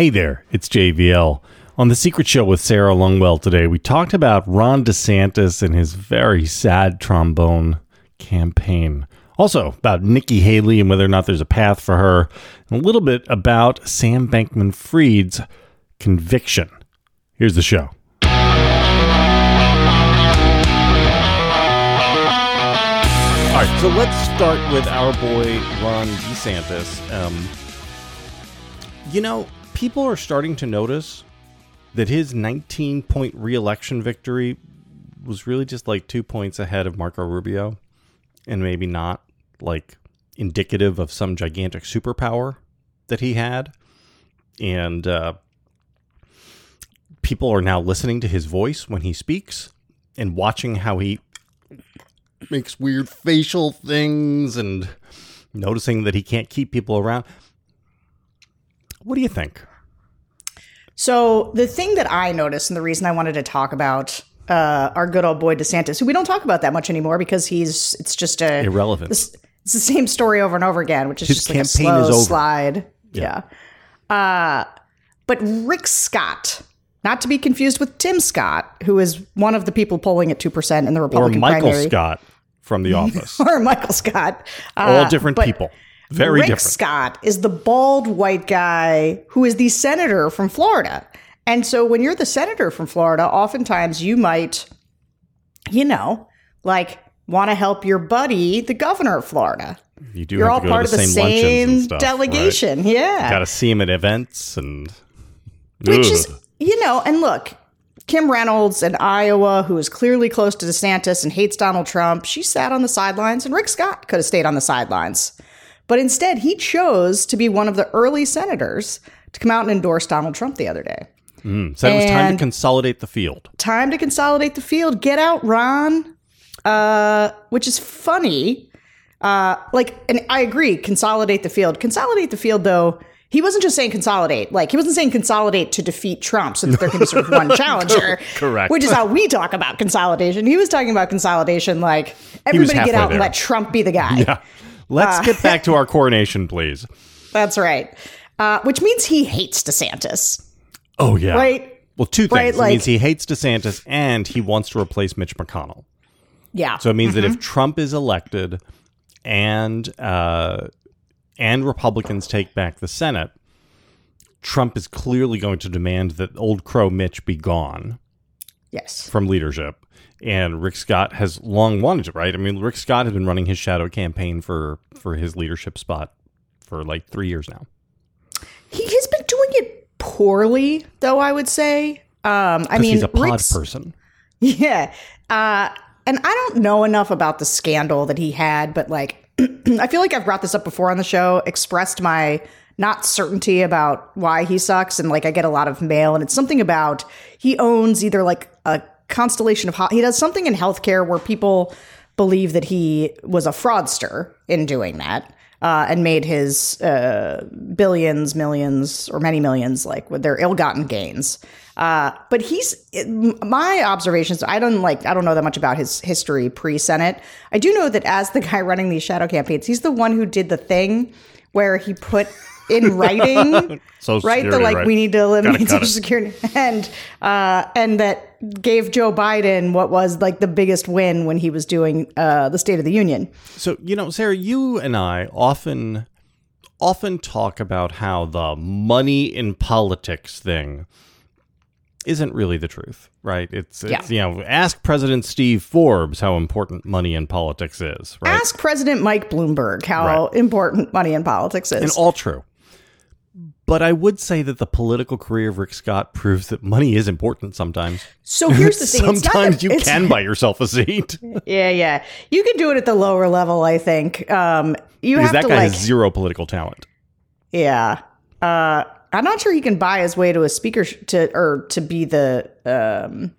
Hey there, it's JVL. On the Secret Show with Sarah Longwell today, we talked about Ron DeSantis and his very sad trombone campaign. Also, about Nikki Haley and whether or not there's a path for her, and a little bit about Sam Bankman Fried's conviction. Here's the show. All right, so let's start with our boy Ron DeSantis. Um, you know, people are starting to notice that his 19 point reelection victory was really just like two points ahead of Marco Rubio and maybe not like indicative of some gigantic superpower that he had. And uh, people are now listening to his voice when he speaks and watching how he makes weird facial things and noticing that he can't keep people around. What do you think? So the thing that I noticed, and the reason I wanted to talk about uh, our good old boy DeSantis, who we don't talk about that much anymore because he's it's just a Irrelevant. It's, it's the same story over and over again, which is His just like a slow slide. Yeah. Uh, but Rick Scott, not to be confused with Tim Scott, who is one of the people polling at two percent in the Republican or Michael primary, Scott from The Office. or Michael Scott. All Uh, different but people. Very Rick different. Scott is the bald white guy who is the senator from Florida. And so when you're the senator from Florida, oftentimes you might, you know, like want to help your buddy, the governor of Florida. You do You're all part of the same, stuff, delegation. Yeah. Got to see him at events and. Which Ugh. is, you know, and look, Kim Reynolds in Iowa, who is clearly close to DeSantis and hates Donald Trump, she sat on the sidelines, and Rick Scott could have stayed on the sidelines. But instead, he chose to be one of the early senators to come out and endorse Donald Trump the other day. Mm, so it was time to consolidate the field. Time to consolidate the field. Get out, Ron. Uh, which is funny. Uh, like, and I agree, consolidate the field. Consolidate the field, though. He wasn't just saying consolidate. Like, he wasn't saying consolidate to defeat Trump so that there can be sort of one challenger. Correct. Which is how we talk about consolidation. He was talking about consolidation like everybody get out and let Trump be the guy. Yeah. Let's Uh, get back to our coronation, please. That's right. Uh, which means he hates DeSantis, Oh, yeah. right? Well, two things. Right, it means he hates DeSantis and he wants to replace Mitch McConnell. Yeah. So it means that Mm-hmm. if Trump is elected and uh, and Republicans take back the Senate, Trump is clearly going to demand that old crow Mitch be gone yes. from leadership. And Rick Scott has long wanted to, right? I mean, Rick Scott has been running his shadow campaign for for his leadership spot for like three years now. He has been doing it poorly, though, I would say. Um, I mean, he's a pod Rick's- person. Yeah. Uh, and I don't know enough about the scandal that he had, but like, I feel like I've brought this up before on the show, expressed my not certainty about why he sucks. And like, I get a lot of mail, and it's something about he owns either like a constellation of, ho- he does something in healthcare where people believe that he was a fraudster in doing that. Uh, and made his uh, billions, millions, or many millions, like with their ill-gotten gains. Uh, but he's it- my observations. I don't like. I don't know that much about his history pre-Senate. I do know that as the guy running these shadow campaigns, he's the one who did the thing where he put in writing, right? The like right. we need to eliminate Social it. Security, and uh, and that gave Joe Biden what was like the biggest win when he was doing uh, the State of the Union. So, you know, Sarah, you and I often often talk about how the money in politics thing isn't really the truth, right? It's, it's you know, ask President Steve Forbes how important money in politics is, right? Ask President Mike Bloomberg how important money in politics is. and all true. But I would say that the political career of Rick Scott proves that money is important sometimes. so here's the thing: sometimes that- you can buy yourself a seat. Yeah, yeah. You can do it at the lower level, I think. Um, you Because have that to guy like, has zero political talent. yeah. Uh, I'm not sure he can buy his way to a speaker sh- to or to be the um,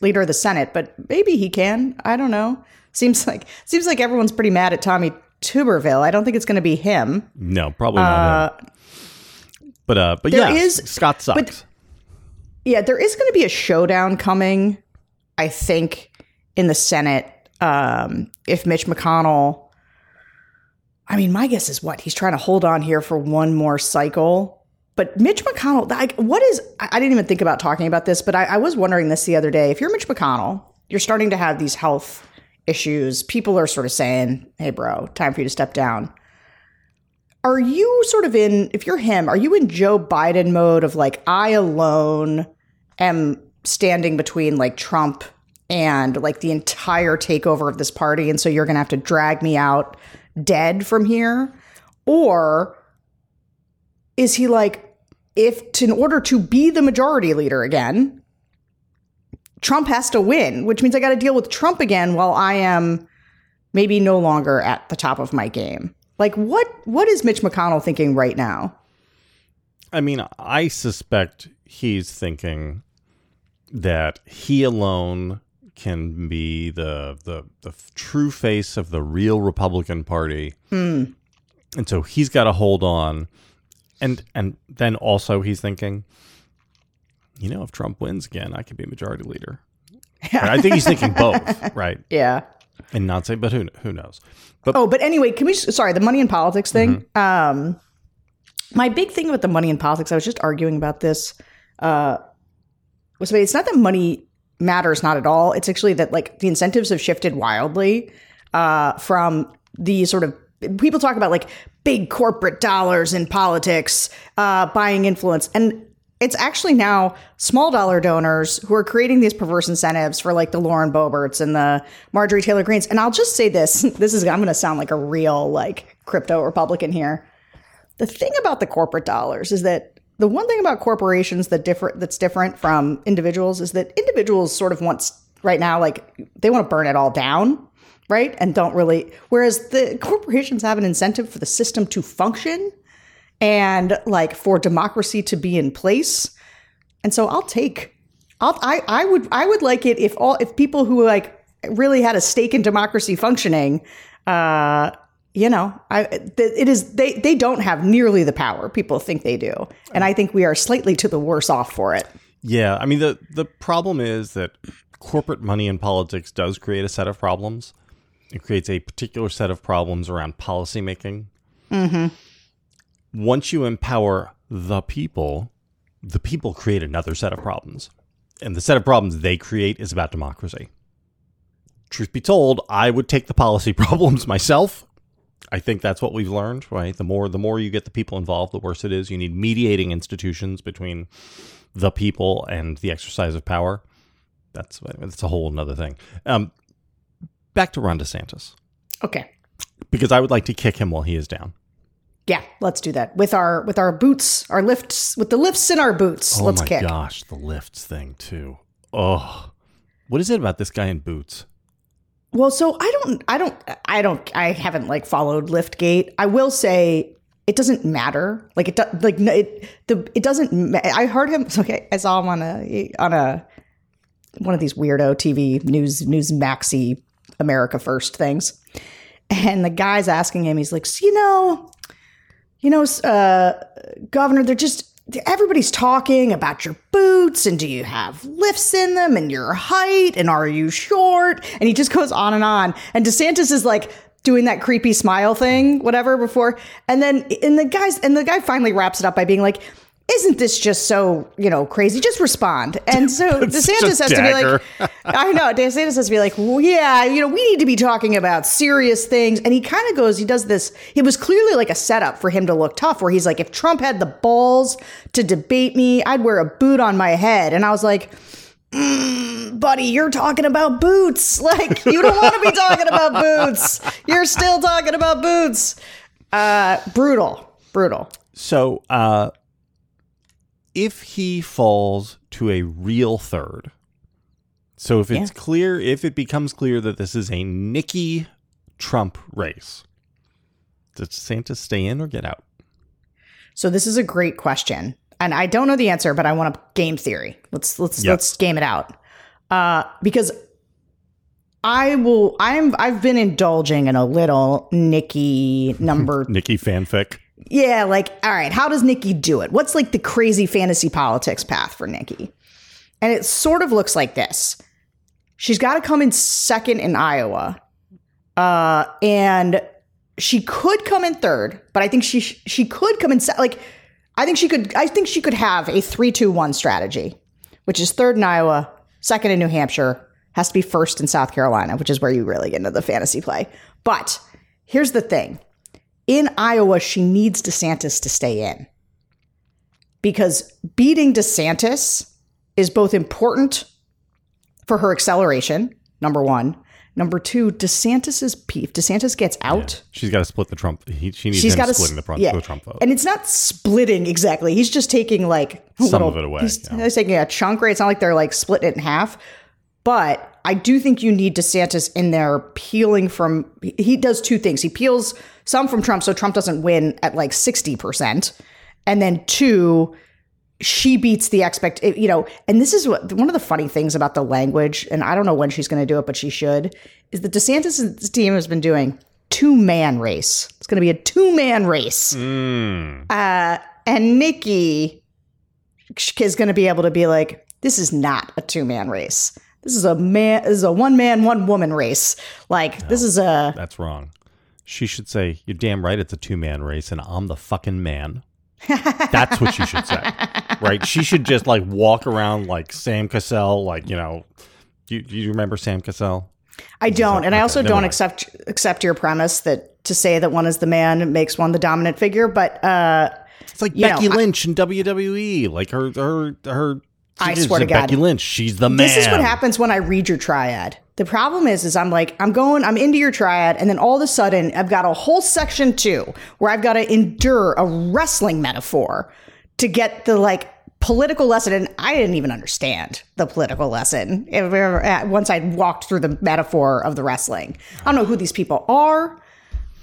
leader of the Senate, but maybe he can. I don't know. Seems like seems like everyone's pretty mad at Tommy Tuberville. I don't think it's going to be him. No, probably not him. But uh, but there yeah, is- Scott sucks. but- Yeah, there is going to be a showdown coming. I think in the Senate, um, if Mitch McConnell. I mean, my guess is what he's trying to hold on here for one more cycle. but Mitch McConnell, like, what is? I didn't even think about talking about this, but I, I was wondering this the other day. If you're Mitch McConnell, you're starting to have these health issues. People are sort of saying, "Hey, bro, time for you to step down." Are you sort of in? If you're him, are you in Joe Biden mode of like, I alone am standing between like Trump and like the entire takeover of this party, and so you're going to have to drag me out dead from here, or is he like if to, in order to be the majority leader again trump has to win which means i got to deal with trump again while i am maybe no longer at the top of my game like what what is mitch mcconnell thinking right now I mean, I suspect he's thinking that he alone can be the the the true face of the real Republican Party, hmm. and so he's got to hold on. And and then also he's thinking, you know, if Trump wins again, I could be majority leader. And I think he's thinking both, right? yeah And not say, but who who knows? But oh but anyway can we sorry the money in politics thing? Um my big thing about the money in politics i was just arguing about this uh was it's not that money matters not at all. It's actually that like the incentives have shifted wildly uh from the sort of people talk about like big corporate dollars in politics uh buying influence. And it's actually now small dollar donors who are creating these perverse incentives for like the Lauren Boberts and the Marjorie Taylor Greens. And I'll just say this: this is I'm going to sound like a real like crypto Republican here. The thing about the corporate dollars is that the one thing about corporations that different that's different from individuals is that individuals sort of want right now like they want to burn it all down right and don't really whereas the corporations have an incentive for the system to function and like for democracy to be in place. And so I'll take I'll I, I would I would like it if all if people who like really had a stake in democracy functioning uh you know, I it is they they don't have nearly the power people think they do. And I think we are slightly to the worse off for it. Yeah, I mean the the problem is that corporate money in politics does create a set of problems. It creates a particular set of problems around policymaking. Mm-hmm. Once you empower the people, the people create another set of problems, and the set of problems they create is about democracy. Truth be told, I would take the policy problems myself. I think that's what we've learned, right? The more the more you get the people involved, the worse it is. You need mediating institutions between the people and the exercise of power. That's that's a whole another thing. Um, back to Ron DeSantis, Okay. because I would like to kick him while he is down. Yeah, let's do that. With our with our boots, our lifts, with the lifts in our boots. Oh let's my kick. gosh, the lifts thing too. Oh, what is it about this guy in boots? Well, so I don't, I don't, I don't, I haven't like followed Liftgate. I will say it doesn't matter. Like it, do, like it, the, it doesn't. ma- I heard him. Okay, I saw him on a on a one of these weirdo TV news news maxi America First things, and the guy's asking him. He's like, so, you know, you know, uh, Governor, they're just everybody's talking about your boots and do you have lifts in them and your height and are you short? And he just goes on and on. And DeSantis is like doing that creepy smile thing, whatever before. And then and the guys and the guy finally wraps it up by being like, isn't this just so, you know, crazy? Just respond. And so DeSantis just has to be like, I know, DeSantis has to be like, well, yeah, you know, we need to be talking about serious things. And he kind of goes, he does this. It was clearly like a setup for him to look tough, where he's like, if Trump had the balls to debate me, I'd wear a boot on my head. And I was like, "Mm, buddy, you're talking about boots. Like, you don't want to be talking about boots. You're still talking about boots. Uh, brutal, brutal. So, uh, if he falls to a real third, so if it's Yeah. clear, if it becomes clear that this is a Nikki Trump race, does Santa stay in or get out? So this is a great question, and I don't know the answer, but I want a game theory. Let's let's Yeah. let's game it out. Uh, because I will. I'm. I've been indulging in a little Nikki number. Nikki fanfic. yeah, like all right. How does Nikki do it? What's like the crazy fantasy politics path for Nikki? And it sort of looks like this. She's got to come in second in Iowa, uh, and she could come in third, but I think she she could come in se- like I think she could. I think she could have a three-two-one strategy, which is third in Iowa, second in New Hampshire, has to be first in South Carolina, which is where you really get into the fantasy play. But here's the thing: in Iowa, she needs DeSantis to stay in because beating DeSantis is both important for her acceleration. Number one. Number two, DeSantis's if DeSantis gets out, She's got to split the Trump. He, she needs she's him got to splitting the, Trump, yeah. the Trump vote. and it's not splitting exactly. He's just taking like Some little, of it away, He's, yeah. he's taking a chunk, right? It's not like they're like splitting it in half. But I do think you need DeSantis in there peeling from. He does two things. He peels some from Trump, so Trump doesn't win at like sixty percent, and then two, she beats the expect. You know, and this is what one of the funny things about the language, and I don't know when she's going to do it, but she should. Is that DeSantis' team has been doing two man race. It's going to be a two man race, Mm. uh, and Nikki is going to be able to be like, this is not a two man race. This is a man. This is a one man, one woman race. Like this is a That's wrong. She should say, "You're damn right. It's a two man race, and I'm the fucking man." That's what she should say, right? She should just like walk around like Sam Cassell, like you know. Do you, do you remember Sam Cassell? I don't, and I also don't accept accept your premise that to say that one is the man makes one the dominant figure. But uh, It's like Becky know, I- Lynch in WWE. Like her, her, her. I swear to God. Becky Lynch. She's the man. this is what happens when I read your triad. The problem is, is I'm like, I'm going, I'm into your triad, and then all of a sudden, I've got a whole section two where I've got to endure a wrestling metaphor to get the like political lesson, and I didn't even understand the political lesson if we were at- once I walked through the metaphor of the wrestling. I don't know who these people are.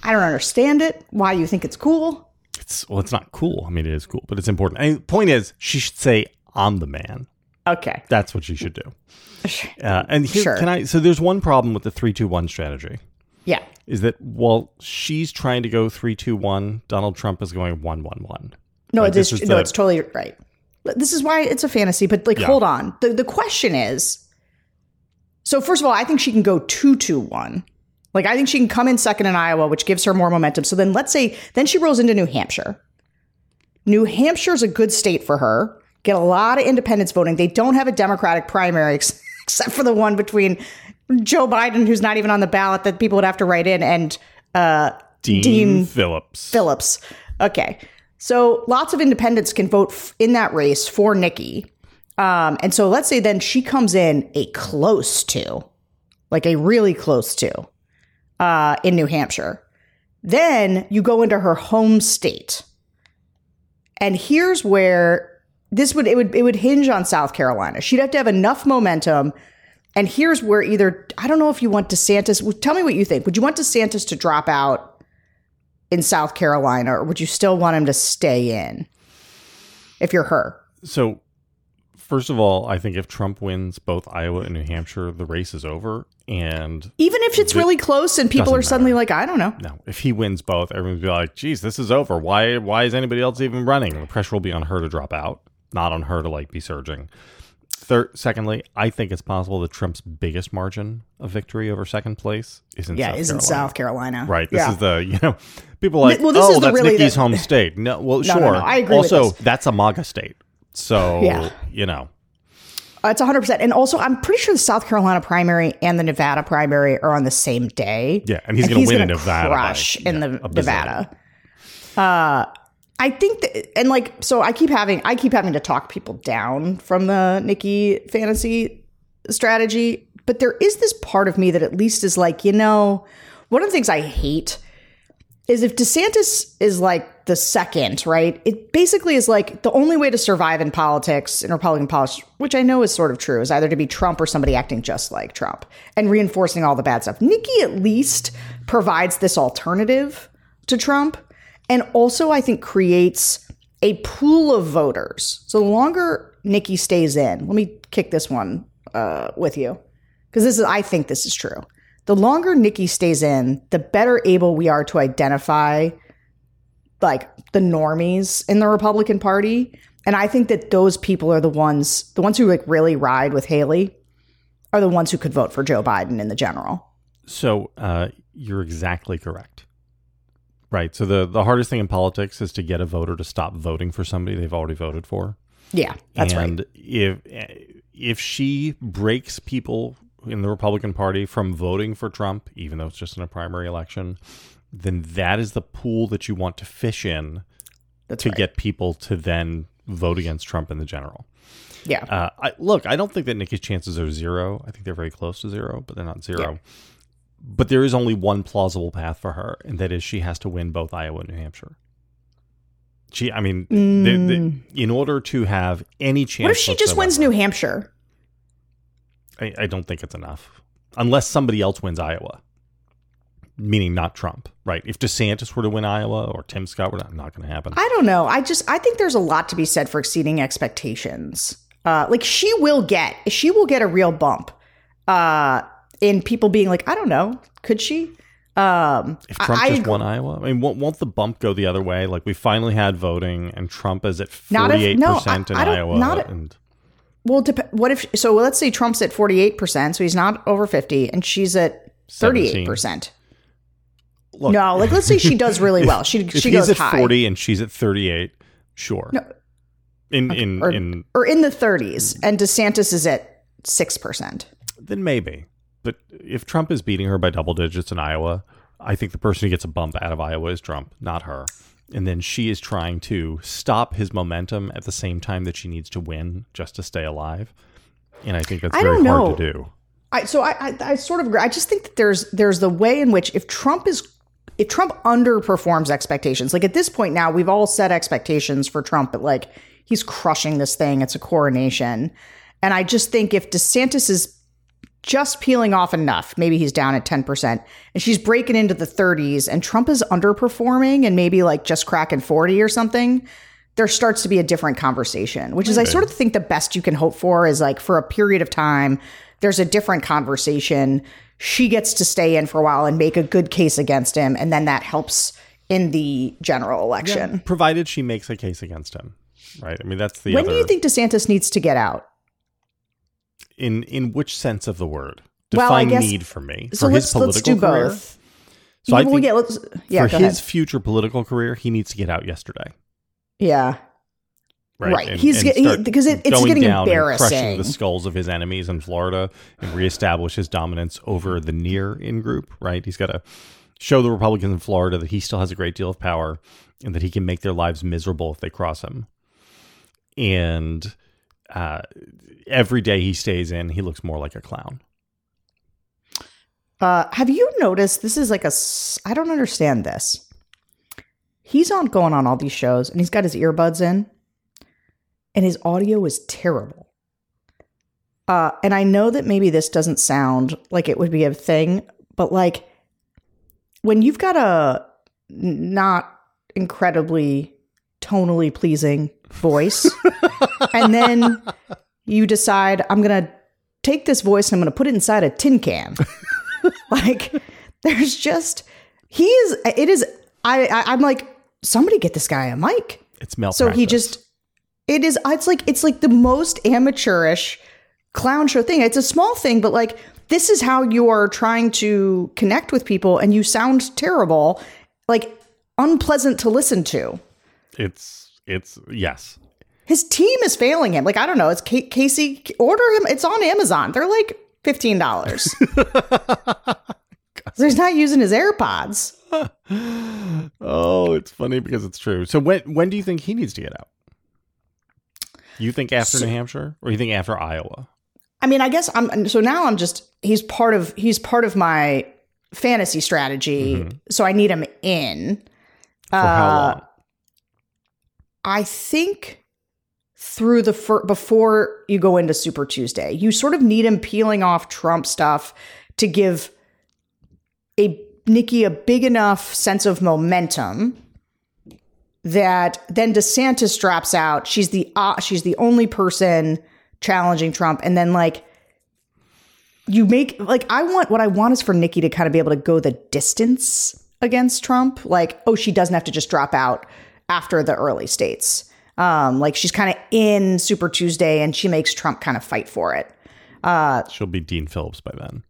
I don't understand it. Why you think it's cool? It's, well, it's not cool. I mean, it is cool, but it's important. I mean, point is, she should say, "I'm the man." Okay, That's what she should do. Uh, and here, Sure. can I? So there's one problem with the three two one strategy yeah, is that while she's trying to go three two one, Donald Trump is going one one one. No, Right, it is, is no, the- it's totally right. This is why it's a fantasy, but like, Yeah. hold on. The the question is, so first of all, I think she can go two two one. Like, I think she can come in second in Iowa, which gives her more momentum. So then, let's say then she rolls into New Hampshire. New Hampshire is a good state for her. Get a lot of independents voting. They don't have a Democratic primary ex- except for the one between Joe Biden, who's not even on the ballot that people would have to write in, and uh, Dean, Dean Phillips. Phillips. Okay. So lots of independents can vote f- in that race for Nikki. Um, and so let's say then she comes in a close to, like a really close to, uh, in New Hampshire. Then you go into her home state. And here's where this would it would it would hinge on South Carolina. She'd have to have enough momentum. And here's where either I don't know if you want DeSantis. Tell me what you think. Would you want DeSantis to drop out in South Carolina, or would you still want him to stay in? If you're her, So, first of all, I think if Trump wins both Iowa and New Hampshire, the race is over. And even if it's really close and people are suddenly like, I don't know. no, if he wins both, everyone's be like, "Geez, this is over. Why? Why is anybody else even running?" The pressure will be on her to drop out, not on her to like be surging. Third, secondly, I think it's possible that Trump's biggest margin of victory over second place is in Yeah, South is in Carolina. South Carolina. Right. This yeah. is the you know people like Well, this oh is the that's really Nikki's the- home state. No, well no, sure. no, I agree Also, that's a MAGA state. So Yeah. you know Uh, It's 100%. And also, I'm pretty sure the South Carolina primary and the Nevada primary are on the same day. Yeah, and he's gonna win in Nevada by, Crush in yeah, the. Nevada. Uh, I think that, and like, so I keep having, I keep having to talk people down from the Nikki fantasy strategy, but there is this part of me that at least is like, you know, one of the things I hate is if DeSantis is like the second, right? It basically is like the only way to survive in politics, in Republican politics, which I know is sort of true, is either to be Trump or somebody acting just like Trump and reinforcing all the bad stuff. Nikki at least provides this alternative to Trump and also I think creates a pool of voters. So the longer Nikki stays in, let me kick this one uh, with you because this is I think this is true. The longer Nikki stays in, the better able we are to identify like the normies in the Republican Party. And I think that those people are the ones the ones who like really ride with Haley are the ones who could vote for Joe Biden in the general. So uh, you're exactly correct. Right. So the the hardest thing in politics is to get a voter to stop voting for somebody they've already voted for. Yeah, that's and right. if if she breaks people in the Republican Party from voting for Trump, even though it's just in a primary election, then that is the pool that you want to fish in That's to right. get people to then vote against Trump in the general. yeah. Uh, I, look, I don't think that Nikki's chances are zero. I think they're very close to zero, but they're not zero. But there is only one plausible path for her, and that is she has to win both Iowa and New Hampshire. She, I mean, the, the, in order to have any chance, Mm. what if she just wins New Hampshire? I, I don't think it's enough, unless somebody else wins Iowa, meaning not Trump, right? If DeSantis were to win Iowa or Tim Scott were not, not going to happen. I don't know. I just I think there's a lot to be said for exceeding expectations. Uh, like she will get she will get a real bump uh, in people being like, I don't know, could she? Um, If Trump I, I just agree- won Iowa, I mean, won't, won't the bump go the other way? Like we finally had voting, and Trump is at forty-eight no, percent in I- I Iowa, not a- and Well, dep- what if so? Let's say Trump's at forty eight percent, so he's not over fifty, and she's at thirty eight percent. look, No, like let's say she does really well. She if she he's goes at high forty and she's at thirty-eight, sure. in in or- in or in the thirties, and DeSantis is at six percent. then maybe. But if Trump is beating her by double digits in Iowa, I think the person who gets a bump out of Iowa is Trump, not her. And then she is trying to stop his momentum at the same time that she needs to win just to stay alive. And I think that's I very don't hard to do. I so I, I I sort of agree. I just think that there's there's the way in which if Trump is if Trump underperforms expectations, like at this point now, we've all set expectations for Trump, but like he's crushing this thing. It's a coronation. And I just think if DeSantis is just peeling off enough, maybe he's down at 10%, and she's breaking into the 30s, and Trump is underperforming and maybe like just cracking 40 or something, there starts to be a different conversation, which is I sort of think the best you can hope for is like for a period of time, there's a different conversation. She gets to stay in for a while and make a good case against him, and then that helps in the general election. Provided she makes a case against him. Right? I mean that's the When other do you think DeSantis needs to get out? In in which sense of the word? Well, I Define guess- need for me. So for his political career. both. So I think let's yeah, for his ahead. future political career, he needs to get out yesterday. Yeah. Right. Right. He's get- he- because it- it's getting and crushing the skulls of his enemies in Florida and reestablish his dominance over the near in group. Right. He's got to show the Republicans in Florida that he still has a great deal of power and that he can make their lives miserable if they cross him. And uh, every day he stays in, he looks more like a clown. Uh, have you noticed this is like a? I don't understand this. He's on going on all these shows and he's got his earbuds in and his audio is terrible. Uh, and I know that maybe this doesn't sound like it would be a thing, but like when you've got a not incredibly tonally pleasing voice and then you decide I'm going to take this voice and I'm going to put it inside a tin can. like there's just he is it is I, I i'm like somebody get this guy a mic It's Mel. so he just it is it's like it's like the most amateurish clown show thing it's a small thing but like this is how you are trying to connect with people and you sound terrible like unpleasant to listen to It's, it's, yes. his team is failing him like i don't know it's Ca- casey order him it's on amazon they're like $15 so he's not using his airpods Oh, it's funny because it's true. So when when do you think he needs to get out? You think after So- New Hampshire, or you think after Iowa? I mean, I guess I'm so now I'm just he's part of he's part of my fantasy strategy. Mm-hmm. So I need him in. For how Uh, long? I think through the fir- before you go into Super Tuesday, you sort of need him peeling off Trump stuff to give a Nikki a big enough sense of momentum that then DeSantis drops out. She's the uh, she's the only person challenging Trump, and then like you make like I want what I want is for Nikki to kind of be able to go the distance against Trump. Like, oh, she doesn't have to just drop out after the early states. Um, like she's kind of in Super Tuesday, and she makes Trump kind of fight for it. Uh, She'll be Dean Phillips by then.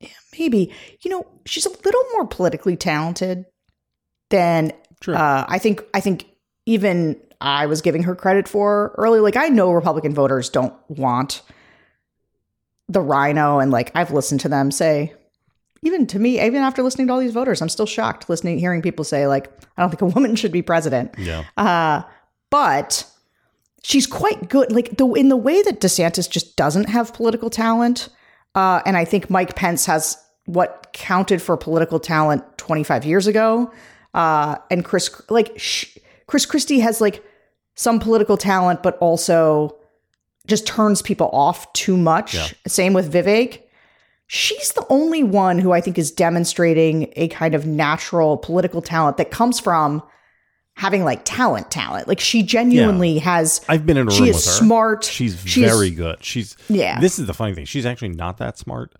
Yeah, Maybe you know she's a little more politically talented than uh, I think I think even I was giving her credit for early. Like I know Republican voters don't want the RINO, and like I've listened to them say, even to me, even after listening to all these voters, I'm still shocked listening, hearing people say like, I don't think a woman should be president. Yeah. Uh, but she's quite good. Like the in the way that DeSantis just doesn't have political talent, uh, and I think Mike Pence has what counted for political talent 25 years ago, uh, and Chris like sh- Chris Christie has like some political talent, but also just turns people off too much. Yeah. Same with Vivek. She's the only one who I think is demonstrating a kind of natural political talent that comes from having like talent talent. Like she genuinely has I've been in a she is with her. smart. She's She is- very good. She's Yeah. This is the funny thing. She's actually not that smart,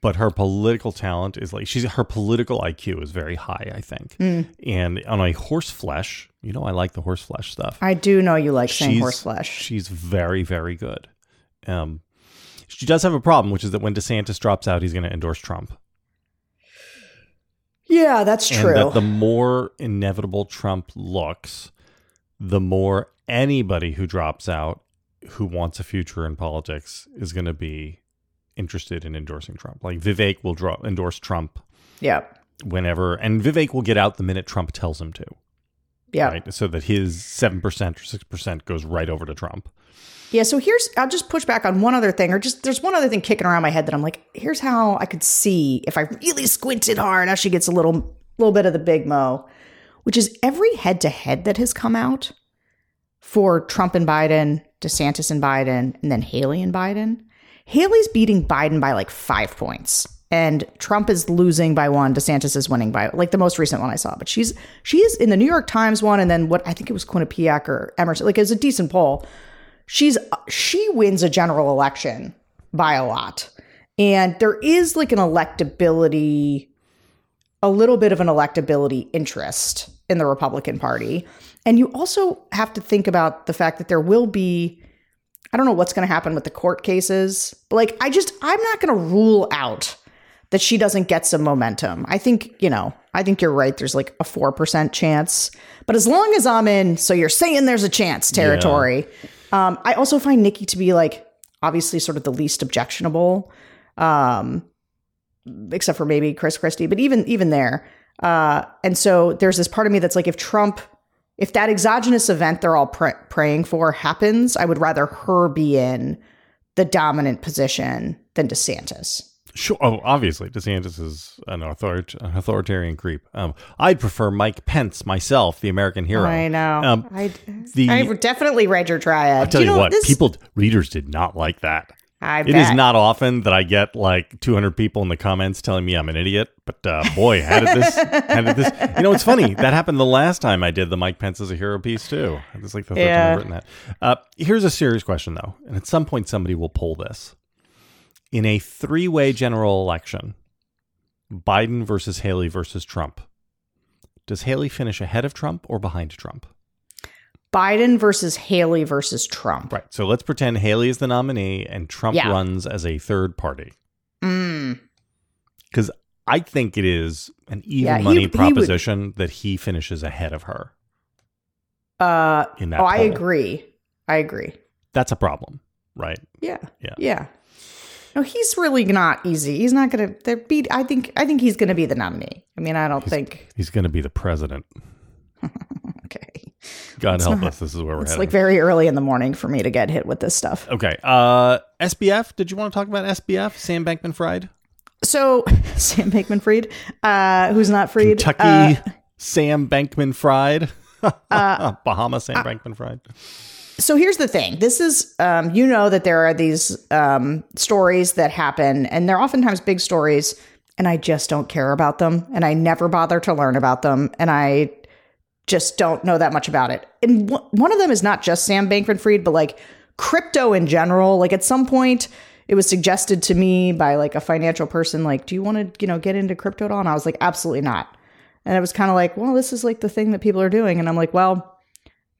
but her political talent is like she's her political IQ is very high. I think. Hmm. And on a horse flesh, you know, I like the horse flesh stuff. I do know you like saying She's- horseflesh. She's very very good. Um, she does have a problem, which is that when DeSantis drops out, he's going to endorse Trump. Yeah, that's And true. that the more inevitable Trump looks, the more anybody who drops out who wants a future in politics is going to be interested in endorsing Trump. Like Vivek will draw, endorse Trump yeah. whenever, and Vivek will get out the minute Trump tells him to, Yeah. right? So that his 7% or 6% goes right over to Trump. Yeah, so here's I'll just push back on one other thing, or just there's one other thing kicking around my head that I'm like, here's how I could see if I really squinted hard, how she gets a little little bit of the big mo, which is every head to head that has come out for Trump and Biden, DeSantis and Biden, and then Haley and Biden. Haley's beating Biden by like five points. And Trump is losing by one. DeSantis is winning by like the most recent one I saw. But she's she is in the New York Times one, and then what I think it was Quinnipiac or Emerson. Like it was a decent poll she's she wins a general election by a lot and there is like an electability a little bit of an electability interest in the republican party and you also have to think about the fact that there will be i don't know what's going to happen with the court cases but like i just i'm not going to rule out that she doesn't get some momentum. I think you know i think you're right. There's like a 4% chance. But as long as i'm in so you're saying there's a chance territory. Um, I also find Nikki to be like obviously sort of the least objectionable, um, except for maybe Chris Christie, but even even there. Uh, and so there's this part of me that's like, if Trump, if that exogenous event they're all pr- praying for happens, I would rather her be in the dominant position than DeSantis. Sure. Oh, obviously, DeSantis is an, author- an authoritarian creep. Um, I prefer Mike Pence myself, the American hero. I know. Um, I, the- I definitely read your triad. I'll tell Do you, know, what, this- people, readers did not like that. I It is not often that I get like 200 people in the comments telling me I'm an idiot, but uh, boy, how did this? How did this? You know, it's funny that happened the last time I did the Mike Pence as a hero piece too. It's like the third Yeah. time I've written that. Uh, here's a serious question though, and at some point somebody will pull this. In a three-way general election, Biden versus Haley versus Trump, does Haley finish ahead of Trump or behind Trump? Biden versus Haley versus Trump. Right. So let's pretend Haley is the nominee and Trump Yeah. runs as a third party. Mm. because I think it is an even Yeah, he- money he would- proposition that he finishes ahead of her Uh, in that. oh, I agree. I agree. That's a problem, right? Yeah. Yeah. Yeah. No, he's really not easy. He's not going to be I think I think he's going to be the nominee. I mean, I don't think He's going to be the president. okay. God help not- us. This is where we're at. It's heading. like very early in the morning for me to get hit with this stuff. okay. Uh, SBF. Did you want to talk about SBF? Sam Bankman Fried, So, Sam Bankman Fried, uh, who's not freed. Kentucky uh, Sam Bankman Fried, Bahama Sam Bankman Fried. So here's the thing. This is um, you know that there are these um, stories that happen and they're oftentimes big stories and i just don't care about them and i never bother to learn about them and i just don't know that much about it. And w- one of them is not just sam bankman fried but like crypto in general. Like at some point it was suggested to me by like a financial person like do you want to you know get into crypto at all? And i was like absolutely not. And it was kind of like well this is like the thing that people are doing. And i'm like well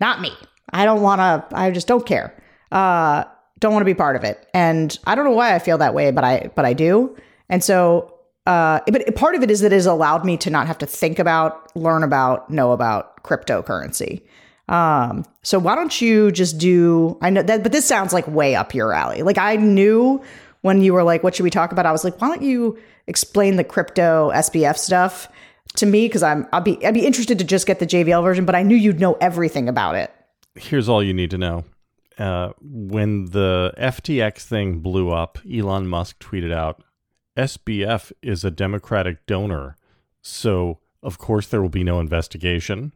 not me. I don't want to. I just don't care. Uh, don't want to be part of it. And I don't know why I feel that way, but I but I do. And so uh, but part of it is that it has allowed me to not have to think about, learn about, know about cryptocurrency. Um, so why don't you just do? I know that, but this sounds like way up your alley. Like I knew when you were like, "What should we talk about?" I was like, "Why don't you explain the crypto SBF stuff to me?" Because I'm I'll be I'd be interested to just get the JVL version, but I knew you'd know everything about it. Here's all you need to know. Uh, when the FTX thing blew up, Elon Musk tweeted out, "SBF is a Democratic donor, so of course there will be no investigation."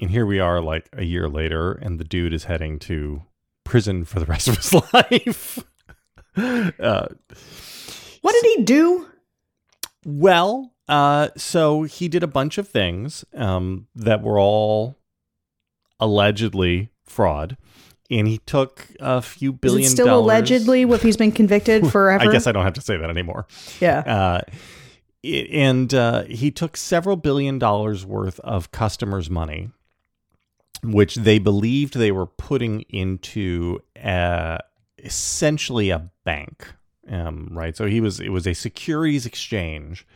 And here we are, like a year later, and the dude is heading to prison for the rest of his life. uh, what did he do? Well, uh, so he did a bunch of things um, that were all allegedly fraud, and he took a few billion. Is it still dollars. allegedly? If he's been convicted forever, I guess I don't have to say that anymore. Yeah. Uh, and uh, he took several billion dollars worth of customers' money which they believed they were putting into a, essentially a bank. Um, right. So he was it was a securities exchange,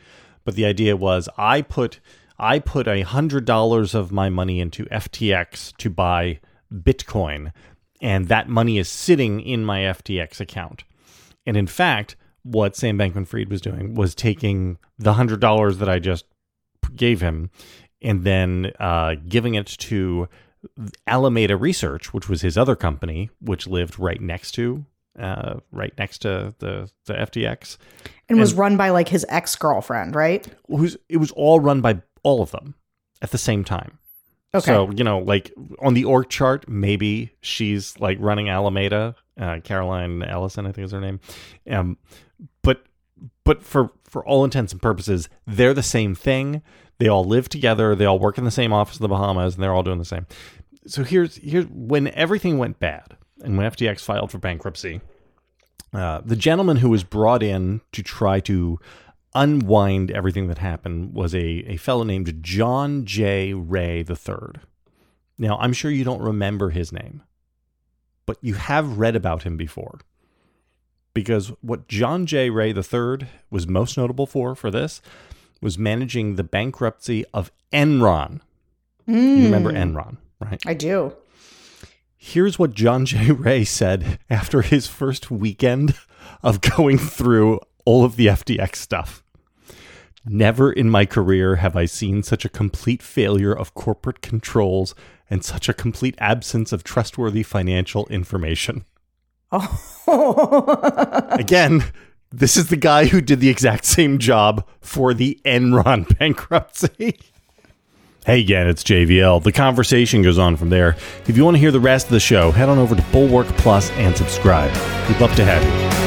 but the idea was I put I put a hundred dollars of my money into FTX to buy Bitcoin, and that money is sitting in my FTX account. And in fact, what Sam Bankman Fried was doing was taking the hundred dollars that I just gave him and then uh, giving it to Alameda Research, which was his other company, which lived right next to uh, right next to the the FTX, and, and was run by like his ex girlfriend, right? Who's it was all run by all of them at the same time. Okay. So you know, like on the org chart, maybe she's like running Alameda. Uh, Caroline Ellison, I think is her name. Um, but but for for all intents and purposes, they're the same thing. They all live together. They all work in the same office in the Bahamas, and they're all doing the same. So here's here's when everything went bad, and when FTX filed for bankruptcy, uh, the gentleman who was brought in to try to unwind everything that happened was a, a fellow named John J. Ray III. Now, I'm sure you don't remember his name, but you have read about him before. Because what John J. Ray III was most notable for for this was managing the bankruptcy of Enron. Mm. You remember Enron, right? I do. Here's what John J. Ray said after his first weekend of going through all of the FTX stuff. Never in my career have I seen such a complete failure of corporate controls and such a complete absence of trustworthy financial information. Oh. Again, this is the guy who did the exact same job for the Enron bankruptcy. hey again, it's JVL. The conversation goes on from there. If you want to hear the rest of the show, head on over to Bulwark Plus and subscribe. We'd love to have you.